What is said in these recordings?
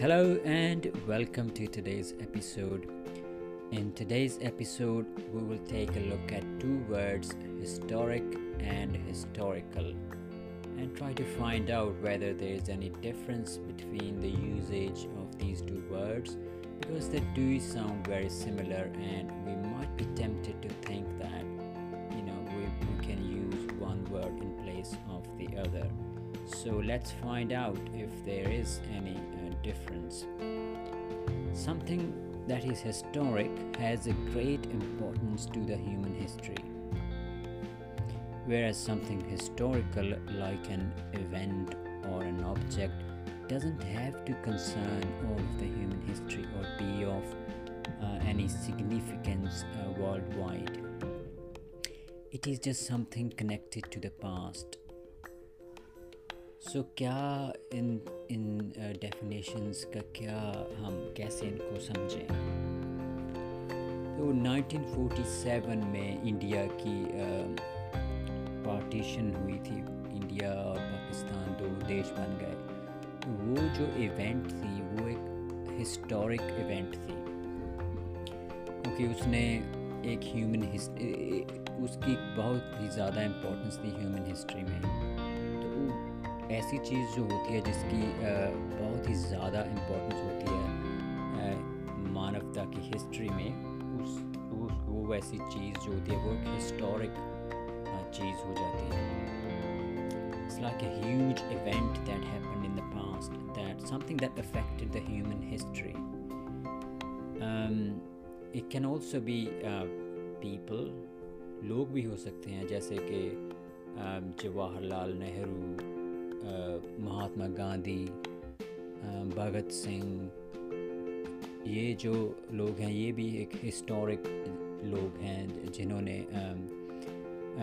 Hello and welcome to today's episode. In today's episode, we will take a look at two words historic and historical and try to find out whether there is any difference between the usage of these two words because they do sound very similar and we might be tempted to think that you know we, we can use one word in place of the other so let's find out if there is difference something that is historic has a great importance to the human history whereas something historical like an event or an object doesn't have to concern all of the human history or be of uh, any significance uh, worldwide. It is just something connected to the past. So क्या इन इन definitions का क्या हम कैसे इनको समझें? तो 1947 में India की पार्टीशन हुई थी। इंडिया और पाकिस्तान दो देश बन गए। तो वो जो इवेंट थी, वो एक हिस्टोरिक इवेंट थी। क्योंकि उसने एक ह्यूमन हिस्ट्री उसकी बहुत ही ज़्यादा इम्पोर्टेंस थी ह्यूमन हिस्ट्री में। ऐसी चीज़ जो होती है जिसकी बहुत ही ज़्यादा इम्पोर्टेंस होती है मानवता की हिस्ट्री में उस, वो वैसी चीज़ जो होती है वो एक हिस्टोरिक चीज़ हो जाती है। It's like huge event that happen in the past that something that affected the human history it can also be people लोग भी हो सकते हैं जैसे कि um, जवाहरलाल नेहरू महात्मा गांधी भगत सिंह, ये जो लोग हैं, ये भी एक हिस्टोरिक लोग हैं, जिन्होंने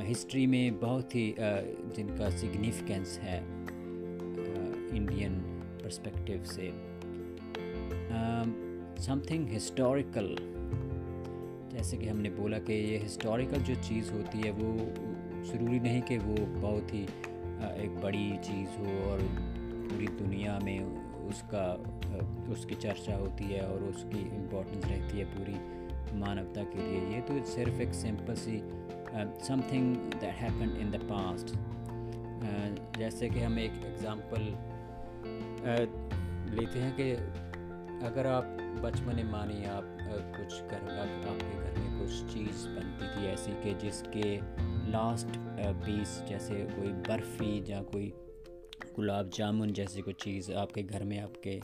हिस्ट्री में बहुत ही जिनका सिग्निफिकेंस है इंडियन पर्सपेक्टिव से। समथिंग हिस्टोरिकल जैसे कि हमने बोला कि ये हिस्टोरिकल जो चीज़ होती है, वो ज़रूरी नहीं कि वो बहुत ही एक बड़ी चीज़ हो और पूरी दुनिया में उसका उसकी चर्चा होती है और उसकी इम्पोर्टेंस रहती है पूरी मानवता के लिए। ये तो सिर्फ़ एक simple C something that happen in the past जैसे कि हम एक एग्ज़ाम्पल लेते हैं कि अगर आप बचपन मानिए आप कुछ घर आपके घर में कुछ चीज़ बनती थी ऐसी कि जिसके लास्ट पीस uh, जैसे कोई बर्फ़ी या कोई गुलाब जामुन जैसी कोई चीज़ आपके घर में आपके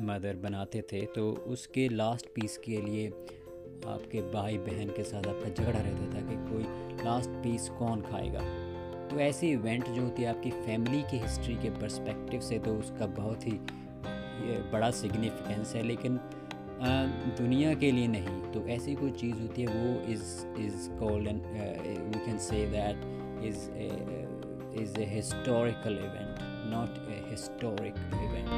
मदर बनाते थे तो उसके लास्ट पीस के लिए आपके भाई बहन के साथ आपका झगड़ा रहता था कि कोई लास्ट पीस कौन खाएगा। तो ऐसी इवेंट जो होती है आपकी फैमिली की हिस्ट्री के पर्सपेक्टिव से तो उसका बहुत ही बड़ा सिग्निफिकेंस है लेकिन दुनिया के लिए नहीं तो ऐसी कोई चीज़ होती है, वो is is called and we can say that is is a historical event not a historic event